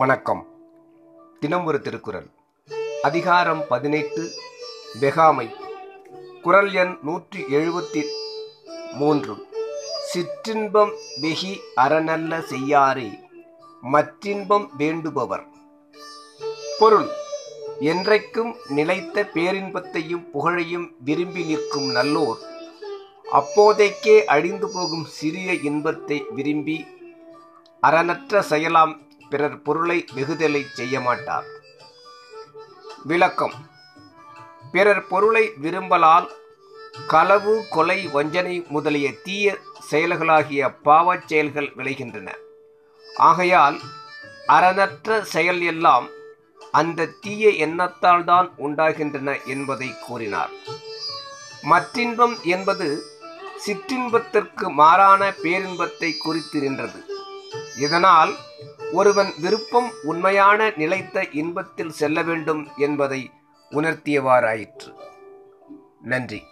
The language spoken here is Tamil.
வணக்கம். தினம் ஒரு திருக்குறள். அதிகாரம் பதினெட்டு வெகாமை. குரல் எண் நூற்றி எழுபத்தி மூன்று. சிற்றின்பம் வெகி அறநல்ல செய்யாரே மற்றின்பம் வேண்டுபவர். பொருள் என்றைக்கும் நிலைத்த பேரின்பத்தையும் புகழையும் விரும்பி நிற்கும் நல்லோர் அப்போதைக்கே அழிந்து போகும் சிறிய இன்பத்தை விரும்பி அறனற்ற செயலாம் பிறர் பொருளை வெகுதலை செய்ய மாட்டார் விளக்கம். பிறர் பொருளை விரும்பலால் களவு கொலை வஞ்சனை முதலிய தீய செயல்களாகிய பாவச் செயல்கள் விளைகின்றன. ஆகையால் அறனற்ற செயல் எல்லாம் அந்த தீய எண்ணத்தால் தான் உண்டாகின்றன என்பதை கூறினார். மற்றின்பம் என்பது சிற்றின்பத்திற்கு மாறான பேரின்பத்தை குறித்திருக்கின்றது இதனால் ஒருவன் விருப்பம் உண்மையான நிலைத்த இன்பத்தில் செல்ல வேண்டும் என்பதை உணர்த்தியவாறாயிற்று. நன்றி.